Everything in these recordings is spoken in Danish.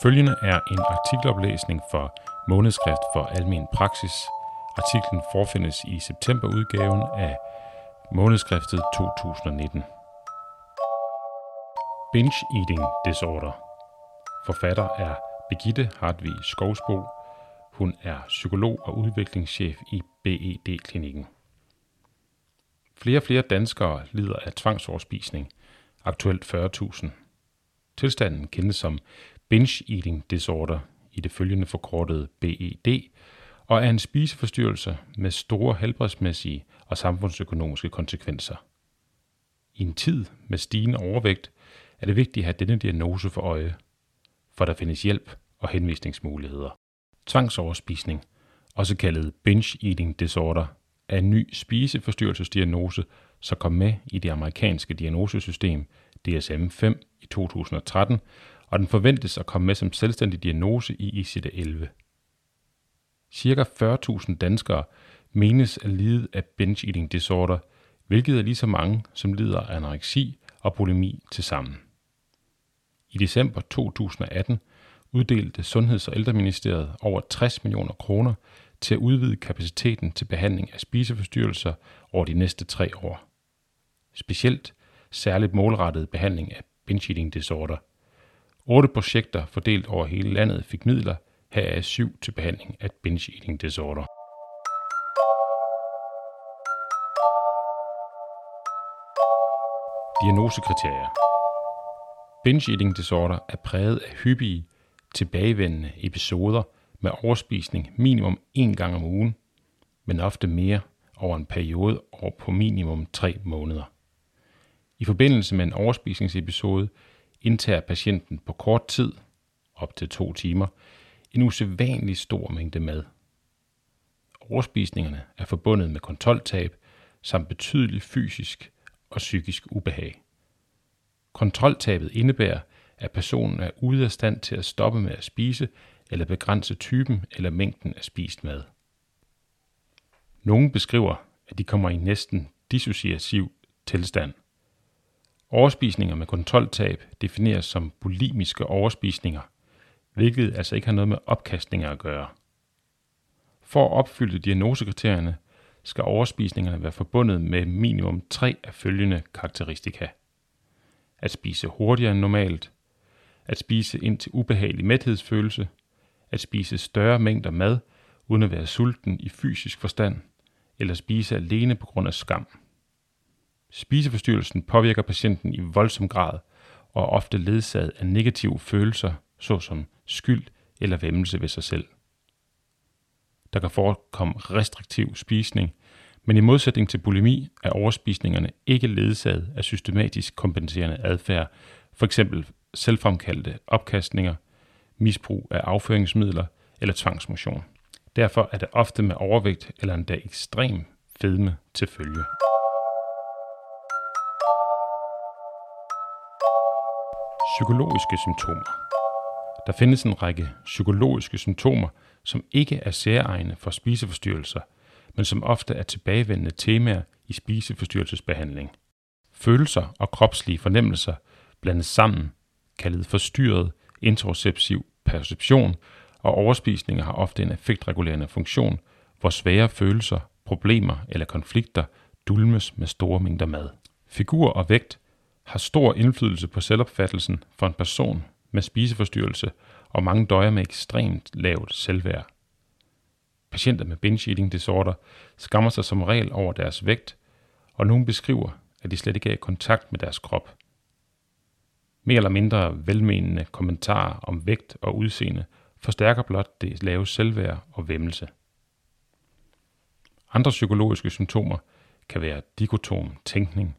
Følgende er en artikeloplæsning for Månedskrift for Almen Praksis. Artiklen forfindes i septemberudgaven af Månedskriftet 2019. Binge Eating Disorder. Forfatter er Begitte Hartvig Skovsbo. Hun er psykolog og udviklingschef i BED-klinikken. Flere og flere danskere lider af tvangsoverspisning, aktuelt 40.000. Tilstanden kendes som binge eating disorder, i det følgende forkortet BED, og er en spiseforstyrrelse med store helbredsmæssige og samfundsøkonomiske konsekvenser. I en tid med stigende overvægt er det vigtigt at have denne diagnose for øje, for der findes hjælp og henvisningsmuligheder. Tvangsoverspisning, også kaldet binge eating disorder, er en ny spiseforstyrrelsesdiagnose, som kom med i det amerikanske diagnosesystem DSM-5 i 2013, og den forventes at komme med som selvstændig diagnose i ICD-11. Cirka 40.000 danskere menes at lide af binge eating disorder, hvilket er lige så mange, som lider af anoreksi og bulimi til sammen. I december 2018 uddelte Sundheds- og Ældreministeriet over 60 millioner kroner til at udvide kapaciteten til behandling af spiseforstyrrelser over de næste tre år. Specielt særligt målrettet behandling af binge eating disorder. Otte projekter fordelt over hele landet fik midler, her er syv til behandling af binge eating disorder. Diagnosekriterier Binge eating disorder er præget af hyppige, tilbagevendende episoder med overspisning minimum en gang om ugen, men ofte mere over en periode over på minimum tre måneder. I forbindelse med en overspisningsepisode indtager patienten på kort tid, op til to timer, en usædvanlig stor mængde mad. Overspisningerne er forbundet med kontroltab samt betydelig fysisk og psykisk ubehag. Kontroltabet indebærer, at personen er ude af stand til at stoppe med at spise eller begrænse typen eller mængden af spist mad. Nogle beskriver, at de kommer i næsten dissociativ tilstand. Overspisninger med kontroltab defineres som bulimiske overspisninger, hvilket altså ikke har noget med opkastninger at gøre. For at opfylde diagnosekriterierne skal overspisningerne være forbundet med minimum tre af følgende karakteristika. At spise hurtigere end normalt, at spise ind til ubehagelig mæthedsfølelse, at spise større mængder mad uden at være sulten i fysisk forstand, eller spise alene på grund af skam. Spiseforstyrrelsen påvirker patienten i voldsom grad og er ofte ledsaget af negative følelser, såsom skyld eller væmmelse ved sig selv. Der kan forekomme restriktiv spisning, men i modsætning til bulimi er overspisningerne ikke ledsaget af systematisk kompenserende adfærd, f.eks. selvfremkaldte opkastninger, misbrug af afføringsmidler eller tvangsmotion. Derfor er det ofte med overvægt eller endda ekstrem fedme til følge. Psykologiske symptomer. Der findes en række psykologiske symptomer, som ikke er særegne for spiseforstyrrelser, men som ofte er tilbagevendende temaer i spiseforstyrrelsesbehandling. Følelser og kropslige fornemmelser blandes sammen, kaldet forstyrret interoceptiv perception, og overspisninger har ofte en effektregulerende funktion, hvor svære følelser, problemer eller konflikter dulmes med store mængder mad. Figur og vægt har stor indflydelse på selvopfattelsen for en person med spiseforstyrrelse, og mange døjer med ekstremt lavt selvværd. Patienter med binge eating disorder skammer sig som regel over deres vægt, og nogen beskriver, at de slet ikke er i kontakt med deres krop. Mere eller mindre velmenende kommentarer om vægt og udseende forstærker blot det lave selvværd og væmmelse. Andre psykologiske symptomer kan være dikotom tænkning,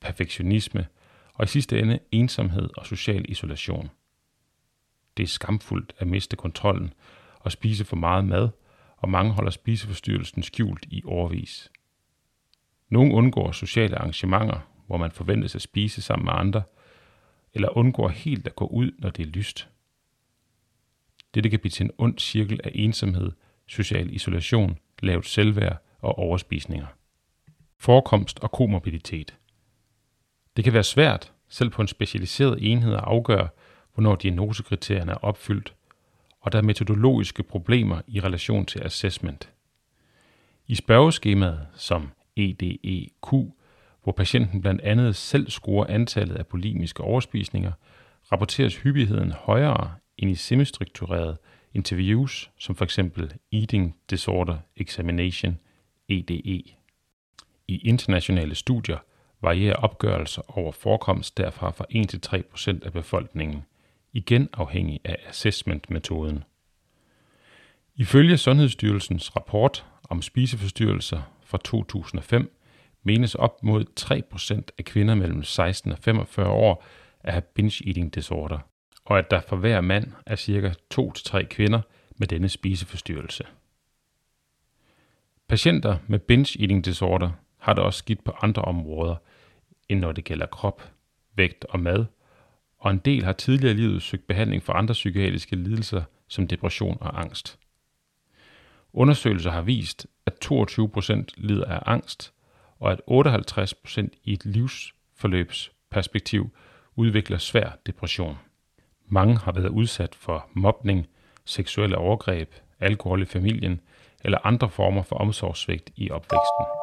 perfektionisme og i sidste ende ensomhed og social isolation. Det er skamfuldt at miste kontrollen og spise for meget mad, og mange holder spiseforstyrrelsen skjult i årvis. Nogle undgår sociale arrangementer, hvor man forventes at spise sammen med andre, eller undgår helt at gå ud, når det er lyst. Dette kan blive til en ond cirkel af ensomhed, social isolation, lavt selvværd og overspisninger. Forekomst og komorbiditet. Det kan være svært, selv på en specialiseret enhed, at afgøre, hvornår diagnosekriterierne er opfyldt, og der er metodologiske problemer i relation til assessment. I spørgeskemaet, som EDEQ, hvor patienten blandt andet selv scorer antallet af bulimiske overspisninger, rapporteres hyppigheden højere end i semistrukturerede interviews, som f.eks. Eating Disorder Examination, EDE. I internationale studier varierer opgørelser over forekomst derfra fra 1 til 3 % af befolkningen, igen afhængig af assessment-metoden. Ifølge Sundhedsstyrelsens rapport om spiseforstyrrelser fra 2005 menes op mod 3% af kvinder mellem 16 og 45 år at have binge eating disorder, og at der for hver mand er ca. 2-3 kvinder med denne spiseforstyrrelse. Patienter med binge eating disorder har det også skidt på andre områder, end når det gælder krop, vægt og mad, og en del har tidligere i livet søgt behandling for andre psykiatriske lidelser som depression og angst. Undersøgelser har vist, at 22 procent lider af angst, og at 58 procent i et livsforløbsperspektiv udvikler svær depression. Mange har været udsat for mobning, seksuelle overgreb, alkohol i familien eller andre former for omsorgssvigt i opvæksten.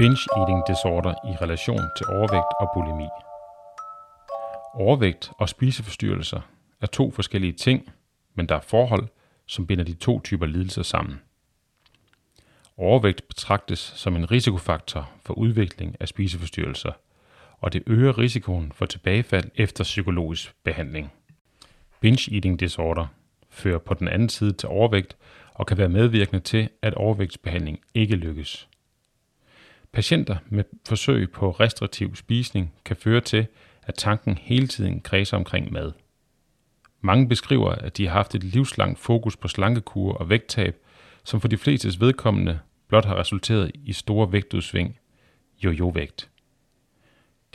Binge eating disorder i relation til overvægt og bulimi. Overvægt og spiseforstyrrelser er to forskellige ting, men der er forhold, som binder de to typer lidelser sammen. Overvægt betragtes som en risikofaktor for udvikling af spiseforstyrrelser, og det øger risikoen for tilbagefald efter psykologisk behandling. Binge eating disorder fører på den anden side til overvægt og kan være medvirkende til, at overvægtsbehandling ikke lykkes. Patienter med forsøg på restriktiv spisning kan føre til, at tanken hele tiden kredser omkring mad. Mange beskriver, at de har haft et livslangt fokus på slankekur og vægttab, som for de flestes vedkommende blot har resulteret i store vægtudsving, jojo-vægt.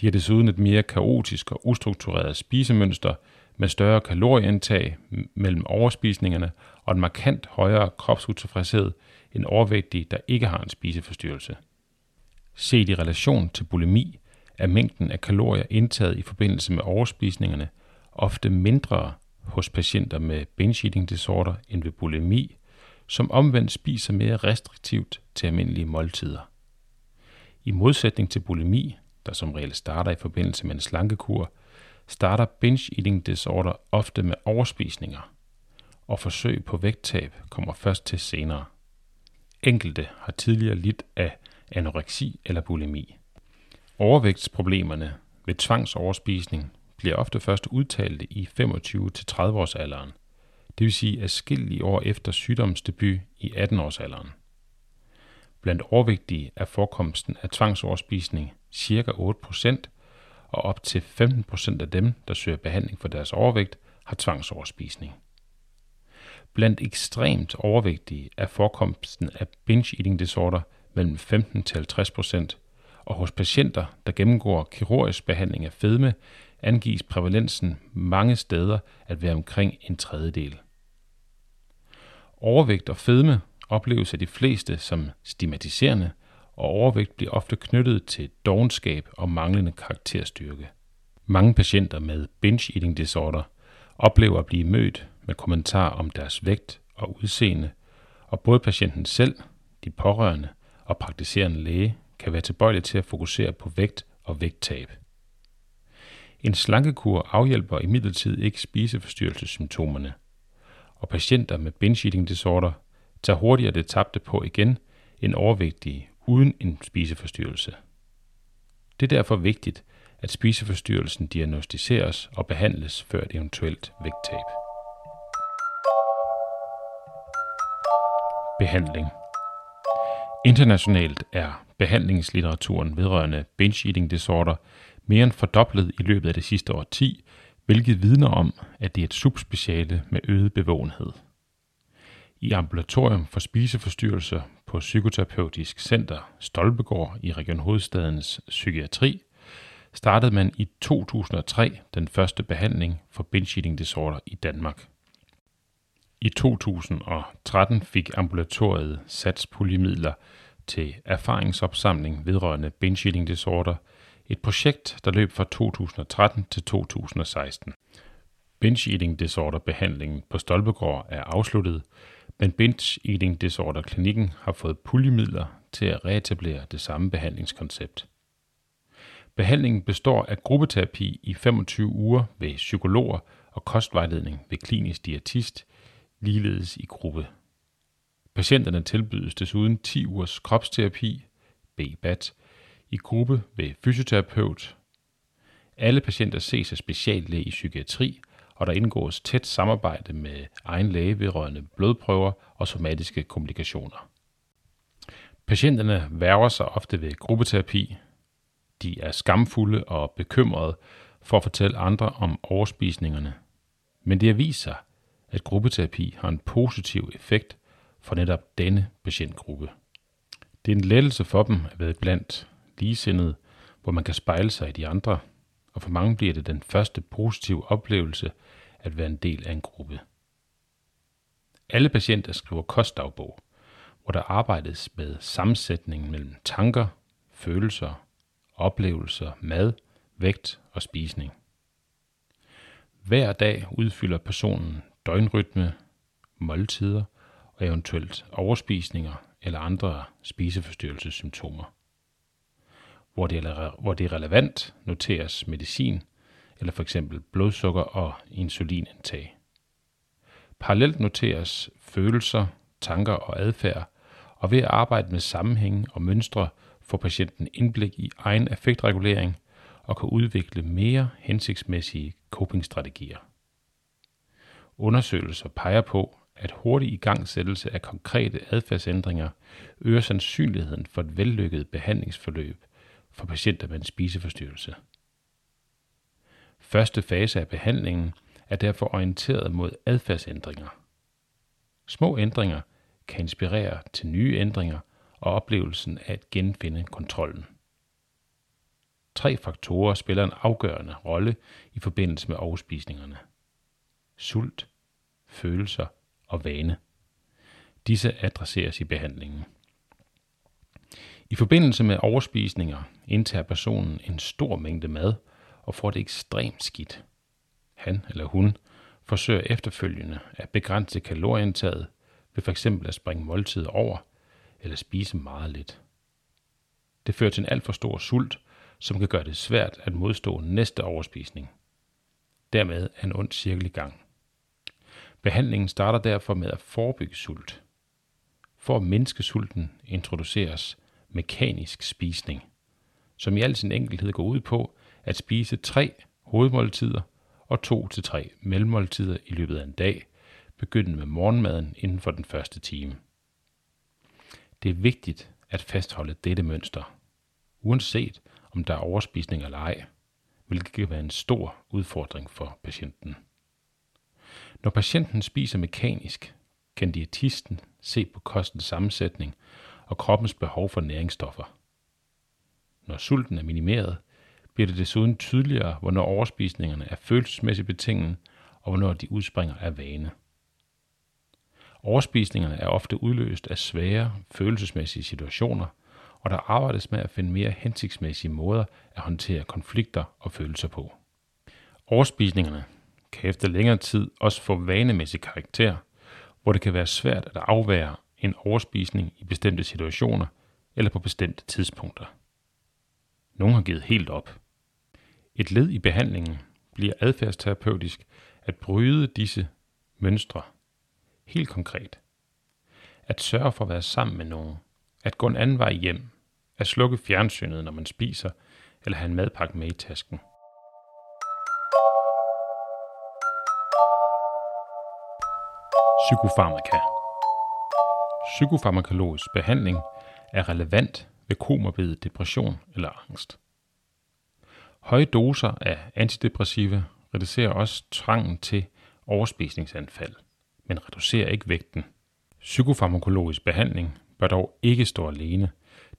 De har desuden et mere kaotisk og ustruktureret spisemønster med større kalorieindtag mellem overspisningerne og en markant højere kropsutilfredshed end overvægtige, der ikke har en spiseforstyrrelse. Set i relation til bulimi er mængden af kalorier indtaget i forbindelse med overspisningerne ofte mindre hos patienter med binge eating disorder end ved bulimi, som omvendt spiser mere restriktivt til almindelige måltider. I modsætning til bulimi, der som regel starter i forbindelse med en slankekur, starter binge eating disorder ofte med overspisninger, og forsøg på vægttab kommer først til senere. Enkelte har tidligere lidt af anoreksi eller bulimi. Overvægtsproblemerne ved tvangsoverspisning bliver ofte først udtalte i 25-30 års alderen, det vil sige adskillige år efter sygdomsdebut i 18-årsalderen. Blandt overvægtige er forekomsten af tvangsoverspisning ca. 8%, og op til 15% af dem, der søger behandling for deres overvægt, har tvangsoverspisning. Blandt ekstremt overvægtige er forekomsten af binge eating disorder mellem 15 til 50 procent, og hos patienter, der gennemgår kirurgisk behandling af fedme, angives prævalensen mange steder at være omkring en tredjedel. Overvægt og fedme opleves af de fleste som stigmatiserende, og overvægt bliver ofte knyttet til dogenskab og manglende karakterstyrke. Mange patienter med binge eating disorder oplever at blive mødt med kommentarer om deres vægt og udseende, og både patienten selv, de pårørende og praktiserende læge kan være tilbøjelig til at fokusere på vægt og vægttab. En slankekur afhjælper imidlertid ikke spiseforstyrrelsessymptomerne, og patienter med binge eating disorder tager hurtigere det tabte på igen end overvægtige uden en spiseforstyrrelse. Det er derfor vigtigt, at spiseforstyrrelsen diagnostiseres og behandles før et eventuelt vægttab. Behandling Internationalt er behandlingslitteraturen vedrørende binge eating disorder mere end fordoblet i løbet af det sidste årti, hvilket vidner om, at det er et subspeciale med øget bevågenhed. I ambulatorium for spiseforstyrrelser på Psykoterapeutisk Center Stolpegård i Region Hovedstadens Psykiatri startede man i 2003 den første behandling for binge eating disorder i Danmark. I 2013 fik ambulatoriet satspuljemidler til erfaringsopsamling vedrørende binge eating disorder, et projekt, der løb fra 2013 til 2016. Binge eating disorder behandlingen på Stolpegård er afsluttet, men Binge Eating Disorder Klinikken har fået puljemidler til at reetablere det samme behandlingskoncept. Behandlingen består af gruppeterapi i 25 uger ved psykologer og kostvejledning ved klinisk diætist, ligeledes i gruppe. Patienterne tilbydes desuden 10 ugers kropsterapi, BBAT, i gruppe ved fysioterapeut. Alle patienter ses af speciallæge i psykiatri og der indgås tæt samarbejde med egen læge vedrørende blodprøver og somatiske komplikationer. Patienterne værger sig ofte ved gruppeterapi. De er skamfulde og bekymrede for at fortælle andre om overspisningerne. Men det har vist sig, at gruppeterapi har en positiv effekt for netop denne patientgruppe. Det er en lettelse for dem at være blandt ligesindede, hvor man kan spejle sig i de andre, og for mange bliver det den første positive oplevelse at være en del af en gruppe. Alle patienter skriver kostdagbog, hvor der arbejdes med sammensætningen mellem tanker, følelser, oplevelser, mad, vægt og spisning. Hver dag udfylder personen døgnrytme, måltider og eventuelt overspisninger eller andre spiseforstyrrelsessymptomer. Hvor det, er, hvor det er relevant, noteres medicin eller for eksempel blodsukker og insulinindtag. Parallelt noteres følelser, tanker og adfærd, og ved at arbejde med sammenhænge og mønstre får patienten indblik i egen affektregulering og kan udvikle mere hensigtsmæssige copingstrategier. Undersøgelser peger på, at hurtig igangsættelse af konkrete adfærdsændringer øger sandsynligheden for et vellykket behandlingsforløb for patienter med en spiseforstyrrelse. Første fase af behandlingen er derfor orienteret mod adfærdsændringer. Små ændringer kan inspirere til nye ændringer og oplevelsen af at genfinde kontrollen. Tre faktorer spiller en afgørende rolle i forbindelse med overspisningerne. Sult, følelser og vane. Disse adresseres i behandlingen. I forbindelse med overspisninger indtager personen en stor mængde mad – og får det ekstremt skidt. Han eller hun forsøger efterfølgende at begrænse kalorieindtaget ved f.eks. at springe måltider over eller spise meget lidt. Det fører til en alt for stor sult, som kan gøre det svært at modstå næste overspisning. Dermed er en ond cirkel i gang. Behandlingen starter derfor med at forebygge sult. For at mindske sulten introduceres mekanisk spisning, som i al sin enkelhed går ud på, at spise tre hovedmåltider og to til tre mellemmåltider i løbet af en dag, begyndende med morgenmaden inden for den første time. Det er vigtigt at fastholde dette mønster, uanset om der er overspisning eller ej, hvilket kan være en stor udfordring for patienten. Når patienten spiser mekanisk, kan diætisten se på kostens sammensætning og kroppens behov for næringsstoffer. Når sulten er minimeret, bliver det desuden tydeligere, hvornår overspisningerne er følelsesmæssigt betinget, og hvornår de udspringer af vane. Overspisningerne er ofte udløst af svære følelsesmæssige situationer, og der arbejdes med at finde mere hensigtsmæssige måder at håndtere konflikter og følelser på. Overspisningerne kan efter længere tid også få vanemæssig karakter, hvor det kan være svært at afvære en overspisning i bestemte situationer eller på bestemte tidspunkter. Nogle har givet helt op. Et led i behandlingen bliver adfærdsterapeutisk at bryde disse mønstre. Helt konkret. At sørge for at være sammen med nogen. At gå en anden vej hjem. At slukke fjernsynet, når man spiser, eller have en madpakke med i tasken. Psykofarmaka Psykofarmakologisk behandling er relevant ved komorbid depression eller angst. Høje doser af antidepressiva reducerer også trangen til overspisningsanfald, men reducerer ikke vægten. Psykofarmakologisk behandling bør dog ikke stå alene,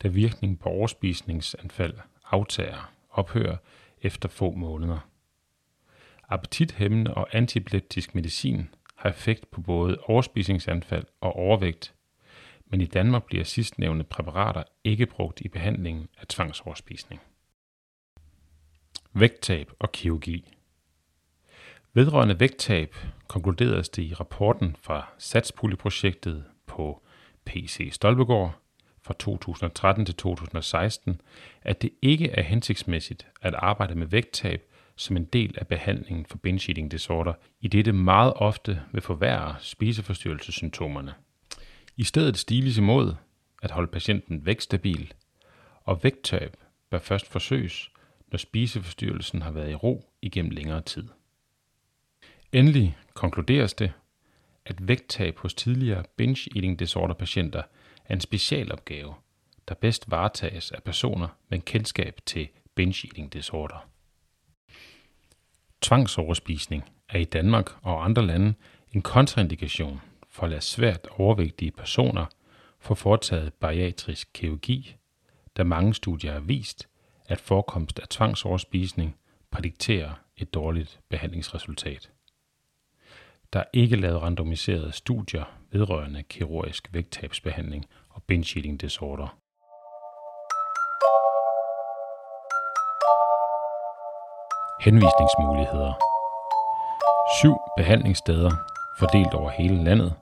da virkningen på overspisningsanfald aftager ophører efter få måneder. Appetithæmmende og antiepileptisk medicin har effekt på både overspisningsanfald og overvægt, men i Danmark bliver sidstnævnte præparater ikke brugt i behandlingen af tvangsoverspisning. Vægttab og kirurgi Vedrørende vægttab konkluderes det i rapporten fra Satspuljeprojektet på PC Stolpegård fra 2013 til 2016, at det ikke er hensigtsmæssigt at arbejde med vægttab som en del af behandlingen for binge eating disorder, i det det meget ofte vil forværre spiseforstyrrelsessymptomerne. I stedet stiles imod at holde patienten vægtstabil, og vægttab bør først forsøges, når spiseforstyrrelsen har været i ro igennem længere tid. Endelig konkluderes det, at vægttab hos tidligere binge eating disorder patienter er en specialopgave, der bedst varetages af personer med kendskab til binge eating disorder. Tvangsoverspisning er i Danmark og andre lande en kontraindikation for at lade svært overvægtige personer få foretaget bariatrisk kirurgi, da mange studier har vist, at forekomst af tvangsoverspisning prædikterer et dårligt behandlingsresultat. Der er ikke lavet randomiserede studier vedrørende kirurgisk vægttabsbehandling og binge eating disorder. Henvisningsmuligheder Syv behandlingssteder, fordelt over hele landet,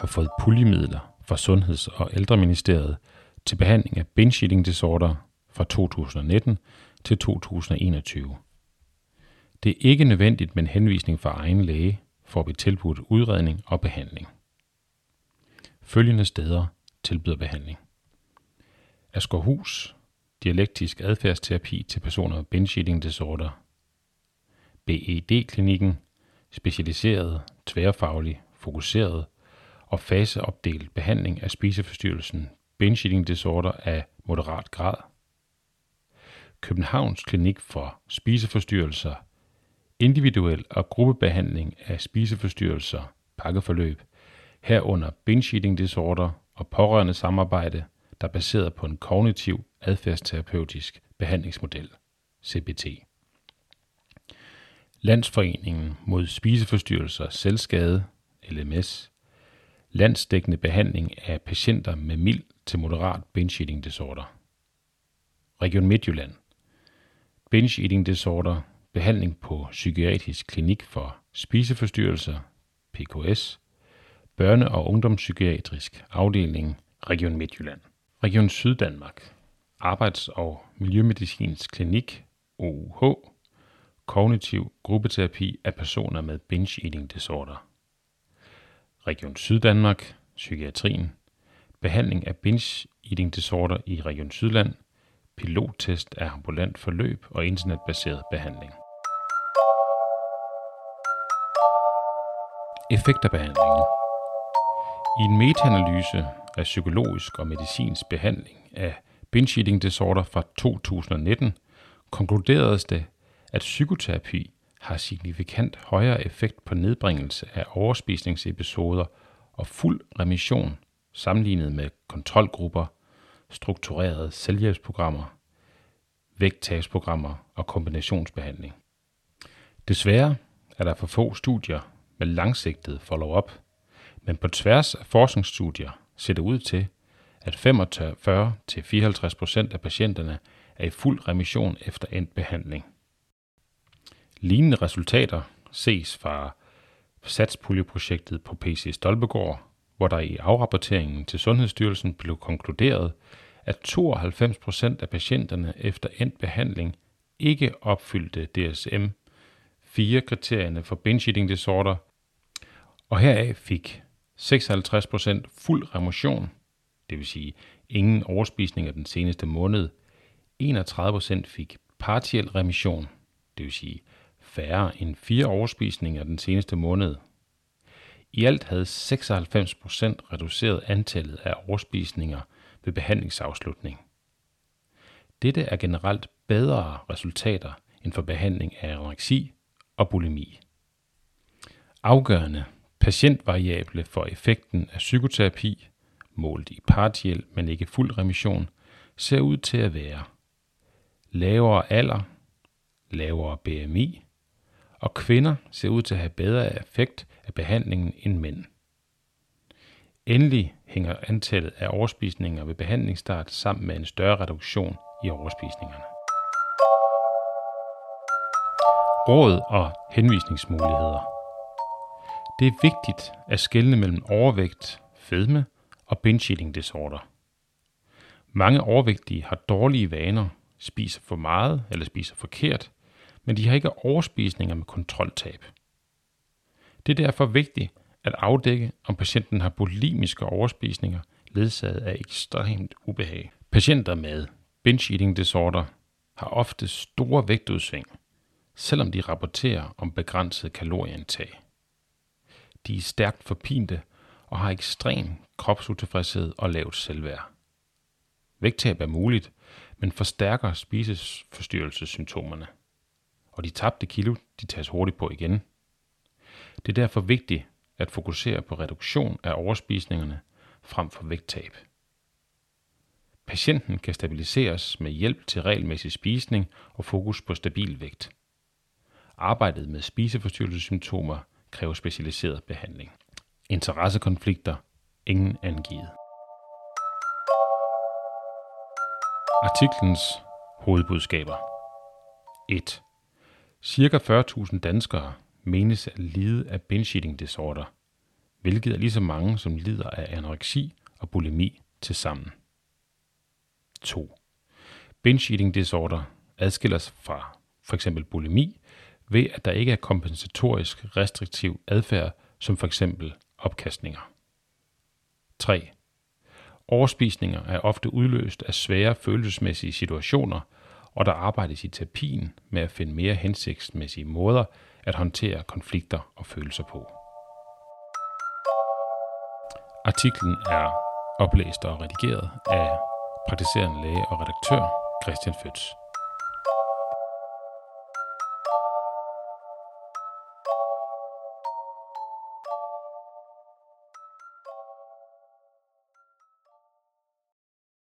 har fået puljemidler fra Sundheds- og Ældreministeriet til behandling af binge eating disorder fra 2019 til 2021. Det er ikke nødvendigt med en henvisning fra egen læge for at blive tilbudt udredning og behandling. Følgende steder tilbyder behandling. Askerhus, dialektisk adfærdsterapi til personer med binge eating disorder. BED-klinikken, specialiseret, tværfaglig, fokuseret og faseopdelt behandling af spiseforstyrrelsen binge eating disorder af moderat grad. Københavns Klinik for Spiseforstyrrelser, individuel og gruppebehandling af spiseforstyrrelser, pakkeforløb, herunder binge eating disorder og pårørende samarbejde, der er baseret på en kognitiv adfærdsterapeutisk behandlingsmodel, CBT. Landsforeningen mod spiseforstyrrelser selvskade, LMS, landsdækkende behandling af patienter med mild til moderat binge eating disorder. Region Midtjylland. Binge eating disorder, behandling på psykiatrisk klinik for spiseforstyrrelser, PKS, børne- og ungdomspsykiatrisk afdeling, Region Midtjylland. Region Syddanmark. Arbejds- og Miljømedicinsk Klinik, OUH, kognitiv gruppeterapi af personer med binge eating disorder. Region Syddanmark, psykiatrien, behandling af binge eating disorder i Region Sydland, pilottest af ambulant forløb og internetbaseret behandling. Effekt af behandlingen I en metaanalyse af psykologisk og medicinsk behandling af binge eating disorder fra 2019 konkluderedes det, at psykoterapi har signifikant højere effekt på nedbringelse af overspisningsepisoder og fuld remission sammenlignet med kontrolgrupper, strukturerede selvhjælpsprogrammer, vægttabsprogrammer og kombinationsbehandling. Desværre er der for få studier med langsigtet follow-up, men på tværs af forskningsstudier ser det ud til, at 45-54% af patienterne er i fuld remission efter endt behandling. Lignende resultater ses fra satspuljeprojektet på PC Stolpegård, hvor der i afrapporteringen til Sundhedsstyrelsen blev konkluderet, at 92% af patienterne efter endt behandling ikke opfyldte DSM 4-kriterierne for binge eating disorder, og heraf fik 56% fuld remission, det vil sige ingen overspisning af den seneste måned. 31% fik partiel remission, det vil sige færre end fire overspisninger den seneste måned. I alt havde 96% reduceret antallet af overspisninger ved behandlingsafslutning. Dette er generelt bedre resultater end for behandling af anoreksi og bulimi. Afgørende patientvariable for effekten af psykoterapi, målt i partiel, men ikke fuld remission, ser ud til at være lavere alder, lavere BMI, og kvinder ser ud til at have bedre effekt af behandlingen end mænd. Endelig hænger antallet af overspisninger ved behandlingsstart sammen med en større reduktion i overspisningerne. Råd og henvisningsmuligheder. Det er vigtigt at skelne mellem overvægt, fedme og binge eating disorder. Mange overvægtige har dårlige vaner, spiser for meget eller spiser forkert, men de har ikke overspisninger med kontroltab. Det er derfor vigtigt at afdække, om patienten har bulimiske overspisninger ledsaget af ekstremt ubehag. Patienter med binge eating disorder har ofte store vægtudsving, selvom de rapporterer om begrænset kalorieindtag. De er stærkt forpinte og har ekstrem kropsutilfredshed og lavt selvværd. Vægttab er muligt, men forstærker spisesforstyrrelsessymptomerne. Og de tabte kilo, de tages hurtigt på igen. Det er derfor vigtigt at fokusere på reduktion af overspisningerne frem for vægttab. Patienten kan stabiliseres med hjælp til regelmæssig spisning og fokus på stabil vægt. Arbejdet med spiseforstyrrelsessymptomer kræver specialiseret behandling. Interessekonflikter ingen angivet. Artiklens hovedbudskaber 1. Cirka 40.000 danskere menes at lide af binge eating disorder, hvilket er lige så mange, som lider af anoreksi og bulimi til sammen. 2. Binge eating disorder adskiller sig fra f.eks. bulimi ved, at der ikke er kompensatorisk restriktiv adfærd, som f.eks. opkastninger. 3. Overspisninger er ofte udløst af svære følelsesmæssige situationer, og der arbejdes i terapien med at finde mere hensigtsmæssige måder at håndtere konflikter og følelser på. Artiklen er oplæst og redigeret af praktiserende læge og redaktør Christian Føds.